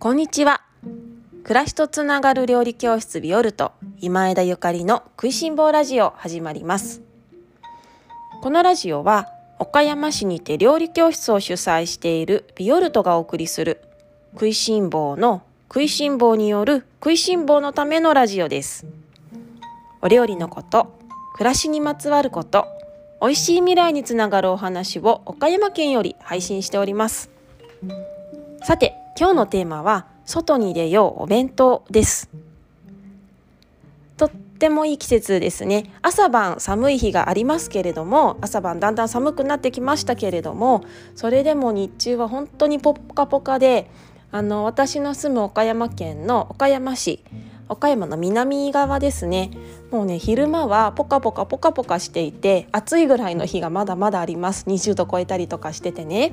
こんにちは。暮らしとつながる料理教室ビオルト今枝ゆかりの食いしん坊ラジオ始まります。このラジオは岡山市にて料理教室を主催しているビオルトがお送りする食いしん坊の食いしん坊による食いしん坊のためのラジオです。お料理のこと暮らしにまつわること美味しい未来につながるお話を岡山県より配信しております。さて今日のテーマは外に出ようお弁当です。とってもいい季節ですね。朝晩寒い日がありますけれども朝晩だんだん寒くなってきましたけれどもそれでも日中は本当にポッカポカであの私の住む岡山県の岡山市岡山の南側ですね。もうね昼間はポカポカポカポカしていて暑いぐらいの日がまだまだあります。20度超えたりとかしててね。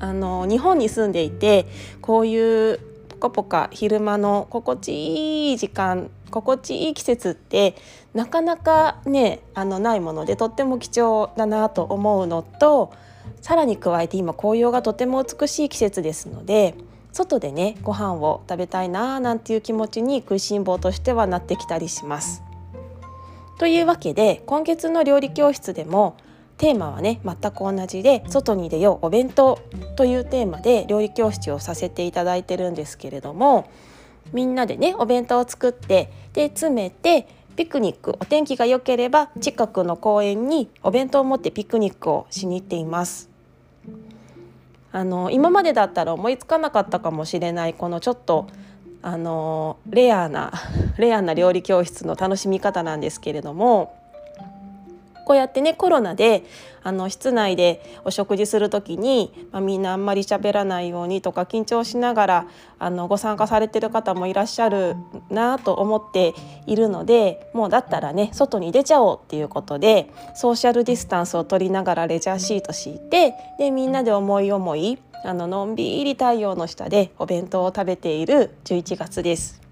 あの日本に住んでいてこういうポカポカ昼間の心地いい時間心地いい季節ってなかなかねあのないものでとっても貴重だなと思うのとさらに加えて今紅葉がとても美しい季節ですので外でねご飯を食べたいなーなんていう気持ちに食いしん坊としてはなってきたりします。というわけで今月の料理教室でもテーマはね全く同じで「外に出ようお弁当」というテーマで料理教室をさせていただいてるんですけれどもみんなでねお弁当を作ってで詰めてピクニックお天気が良ければ近くの公園にお弁当を持ってピクニックをしに行っています。あの今までだったら思いつかなかったかもしれないこのちょっとあのレアなレアな料理教室の楽しみ方なんですけれどもこうやってねコロナであの室内でお食事する時に、まあ、みんなあんまり喋らないようにとか緊張しながらあのご参加されてる方もいらっしゃるなと思っているのでもうだったらね外に出ちゃおうっていうことでソーシャルディスタンスを取りながらレジャーシート敷いてでみんなで思い思いあののんびり太陽の下でお弁当を食べている11月です。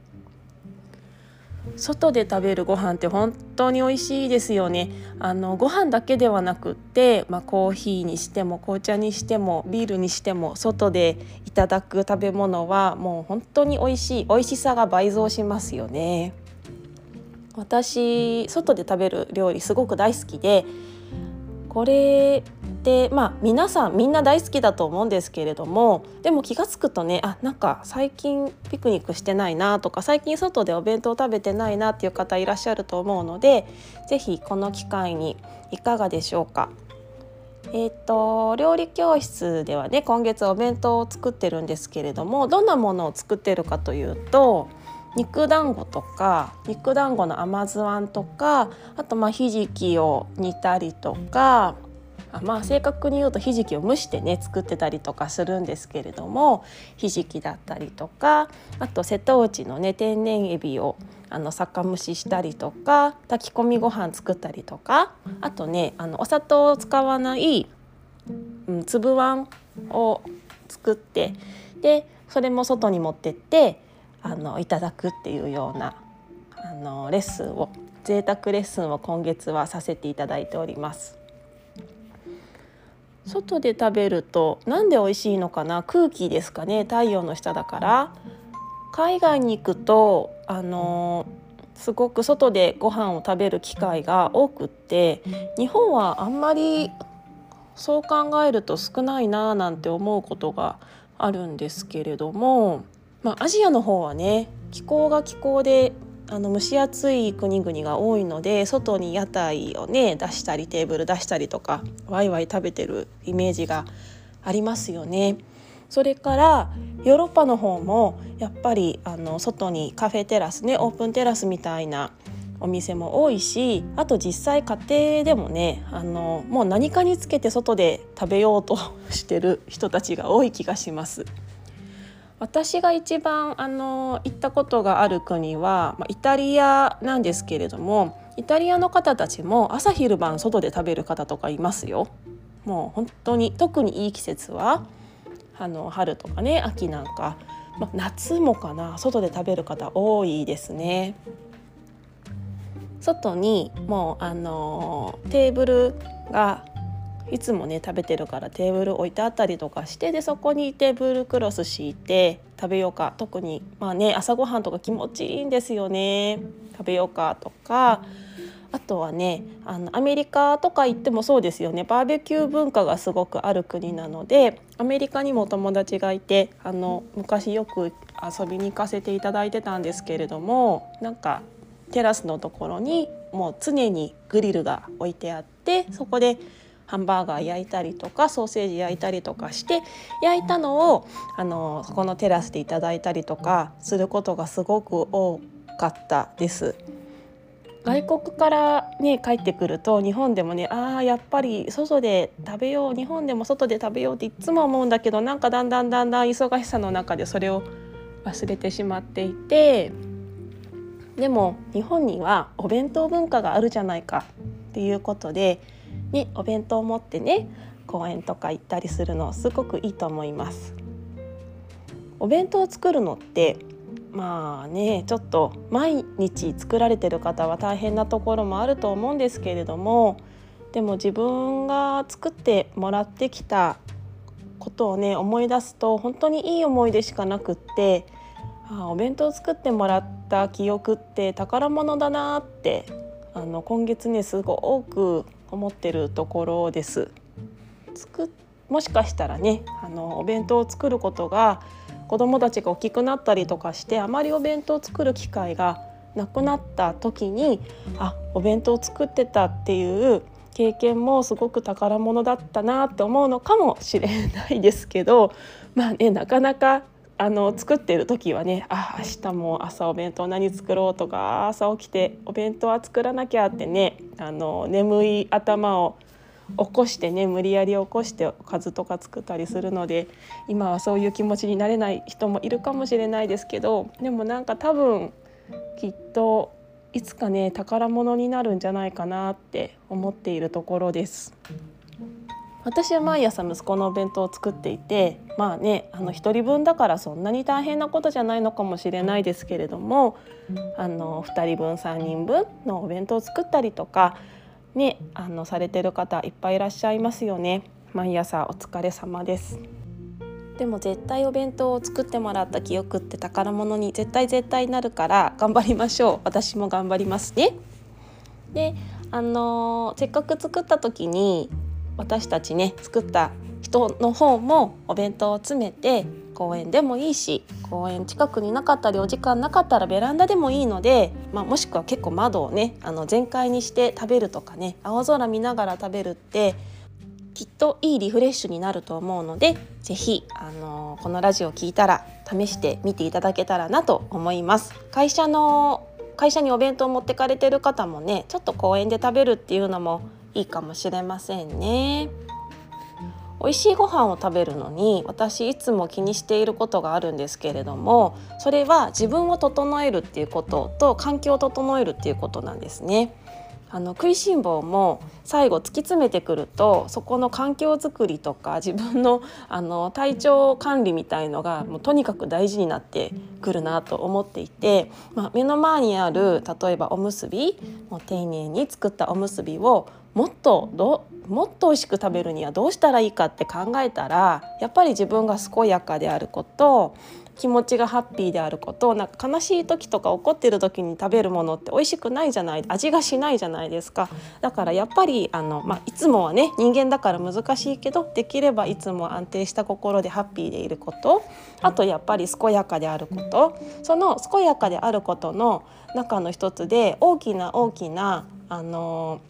外で食べるご飯って本当に美味しいですよね。あのご飯だけではなくって、まあ、コーヒーにしても紅茶にしてもビールにしても外でいただく食べ物はもう本当に美味しい美味しさが倍増しますよね。私外で食べる料理すごく大好きでこれでまあ皆さんみんな大好きだと思うんですけれどもでも気が付くとねあなんか最近ピクニックしてないなとか最近外でお弁当食べてないなっていう方いらっしゃると思うので是非この機会にいかがでしょうか。えーと、料理教室ではね今月お弁当を作ってるんですけれどもどんなものを作ってるかというと肉団子とか肉団子の甘酢あんとかあとまあひじきを煮たりとかまあ正確に言うとひじきを蒸してね作ってたりとかするんですけれどもひじきだったりとかあと瀬戸内のね天然エビをあの酒蒸ししたりとか炊き込みご飯作ったりとかあとねあのお砂糖を使わない、うん、粒あんを作ってでそれも外に持ってってあのいただくっていうようなあのレッスンを贅沢レッスンを今月はさせていただいております。外で食べるとなんで美味しいのかな？空気ですかね？太陽の下だから。海外に行くとあのすごく外でご飯を食べる機会が多くって日本はあんまりそう考えると少ないななんて思うことがあるんですけれども、まあ、アジアの方はね気候が気候であの蒸し暑い国々が多いので外に屋台をね出したりテーブル出したりとかワイワイ食べてるイメージがありますよね。それからヨーロッパの方もやっぱりあの外にカフェテラスねオープンテラスみたいなお店も多いしあと実際家庭でもねあのもう何かにつけて外で食べようとしてる人たちが多い気がします。私が一番あの行ったことがある国は、まあ、イタリアなんですけれどもイタリアの方たちも朝昼晩外で食べる方とかいますよ。もう本当に特にいい季節はあの春とかね秋なんか、まあ、夏もかな外で食べる方多いですね。外にもうあのテーブルがいつもね食べてるからテーブル置いてあったりとかしてでそこにテーブルクロス敷いて食べようか。特にまあね朝ごはんとか気持ちいいんですよね。食べようかとかあとはねあのアメリカとか行ってもそうですよね。バーベキュー文化がすごくある国なのでアメリカにもお友達がいてあの昔よく遊びに行かせていただいてたんですけれどもなんかテラスのところにもう常にグリルが置いてあってそこでハンバーガー焼いたりとかソーセージ焼いたりとかして焼いたのをあのそこのテラスでいただいたりとかすることがすごく多かったです。外国からね帰ってくると日本でもねああやっぱり外で食べよう日本でも外で食べようっていつも思うんだけどなんかだんだんだんだん忙しさの中でそれを忘れてしまっていてでも日本にはお弁当文化があるじゃないかっていうことで、ね、お弁当を持ってね公園とか行ったりするのすごくいいと思います。お弁当を作るのってまあねちょっと毎日作られてる方は大変なところもあると思うんですけれどもでも自分が作ってもらってきたことをね思い出すと本当にいい思い出しかなくってあお弁当作ってもらった記憶って宝物だなってあの今月ねすごく思ってるところです。作もしかしたらねあのお弁当を作ることが子どもたちが大きくなったりとかしてあまりお弁当を作る機会がなくなった時にあお弁当を作ってたっていう経験もすごく宝物だったなって思うのかもしれないですけどまあねなかなかあの作ってる時はねあ明日も朝お弁当何作ろうとか朝起きてお弁当は作らなきゃってねあの眠い頭を起こしてね無理やり起こしておかずとか作ったりするので今はそういう気持ちになれない人もいるかもしれないですけどでもなんか多分きっといつかね宝物になるんじゃないかなって思っているところです。私は毎朝息子のお弁当を作っていてまあねあの1人分だからそんなに大変なことじゃないのかもしれないですけれどもあの2人分3人分のお弁当を作ったりとかねあのされてる方いっぱいいらっしゃいますよね。毎朝お疲れ様です。でも絶対お弁当を作ってもらった記憶って宝物に絶対絶対なるから頑張りましょう。私も頑張りますね。であのせっかく作った時に私たちね作った人の方もお弁当を詰めて公園でもいいし公園近くになかったりお時間なかったらベランダでもいいので、まあ、もしくは結構窓をねあの全開にして食べるとかね青空見ながら食べるってきっといいリフレッシュになると思うので是非あのこのラジオを聞いたら試してみていただけたらなと思います。会社の会社にお弁当を持ってかれてる方もねちょっと公園で食べるっていうのもいいかもしれませんね。美味しいご飯を食べるのに私いつも気にしていることがあるんですけれどもそれは自分を整えるっていうことと環境を整えるっていうことなんですね。あの食いしん坊も最後突き詰めてくるとそこの環境づくりとか自分のあの体調管理みたいのがもうとにかく大事になってくるなと思っていて、まあ、目の前にある例えばおむすびもう丁寧に作ったおむすびをもっとどもっと美味しく食べるにはどうしたらいいかって考えたらやっぱり自分が健やかであること気持ちがハッピーであることなんか悲しい時とか怒ってる時に食べるものって美味しくないじゃない味がしないじゃないですか。だからやっぱりあの、まあ、いつもはね人間だから難しいけどできればいつも安定した心でハッピーでいること。あとやっぱり健やかであること。その健やかであることの中の一つで大きな大きなあの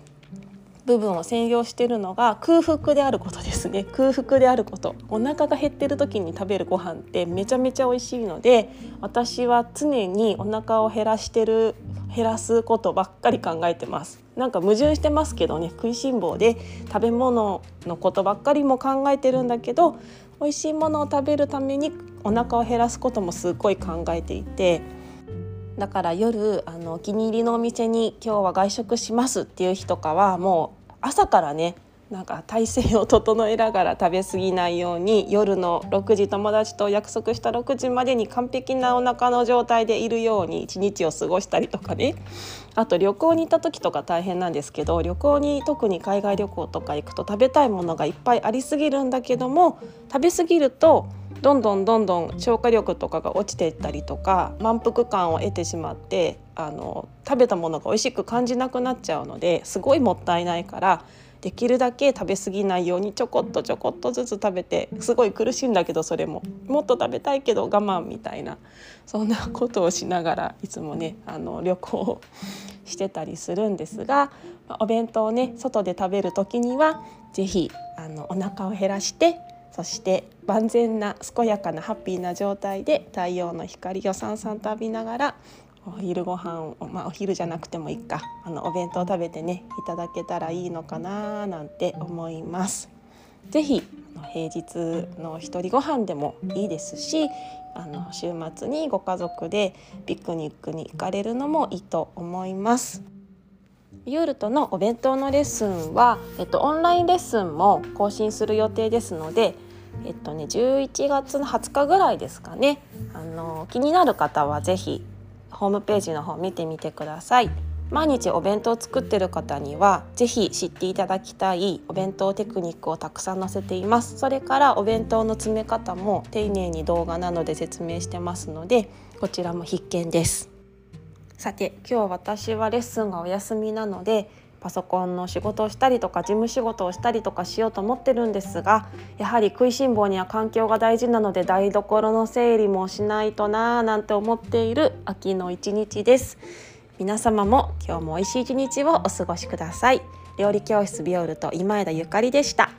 部分を専用しているのが空腹であることですね。空腹であること。お腹が減ってる時に食べるご飯ってめちゃめちゃ美味しいので私は常にお腹を減らしてる減らすことばっかり考えてます。なんか矛盾してますけどね。食いしん坊で食べ物のことばっかりも考えてるんだけど美味しいものを食べるためにお腹を減らすこともすっごい考えていて。だから夜あのお気に入りのお店に今日は外食しますっていう日とかはもう朝からねなんか体勢を整えながら食べ過ぎないように夜の6時友達と約束した6時までに完璧なお腹の状態でいるように一日を過ごしたりとかね。あと旅行に行った時とか大変なんですけど旅行に特に海外旅行とか行くと食べたいものがいっぱいありすぎるんだけども食べ過ぎるとどんどんどんどん消化力とかが落ちていったりとか満腹感を得てしまってあの食べたものが美味しく感じなくなっちゃうのですごいもったいないからできるだけ食べ過ぎないようにちょこっとちょこっとずつ食べてすごい苦しいんだけどそれも。もっと食べたいけど我慢みたいなそんなことをしながらいつもねあの旅行してたりするんですがお弁当をね外で食べる時には是非あのお腹を減らしてそして万全な健やかなハッピーな状態で太陽の光をさんさんと浴びながらお昼ご飯をまあお昼じゃなくてもいいかあのお弁当食べてねいただけたらいいのかななんて思います。ぜひ平日の一人ご飯でもいいですしあの週末にご家族でピクニックに行かれるのもいいと思います。ユールとのお弁当のレッスンは、えっと、オンラインレッスンも更新する予定ですので、えっとね、11月の20日ぐらいですかね。あの気になる方は是非ホームページの方見てみてください。毎日お弁当を作ってる方にはぜひ知っていただきたいお弁当テクニックをたくさん載せています。それからお弁当の詰め方も丁寧に動画などで説明してますのでこちらも必見です。さて今日私はレッスンがお休みなのでパソコンの仕事をしたりとか事務仕事をしたりとかしようと思ってるんですがやはり食いしん坊には環境が大事なので台所の整理もしないとなぁなんて思っている秋の一日です。皆様も今日も美味しい一日をお過ごしください。料理教室ビオルと今枝ゆかりでした。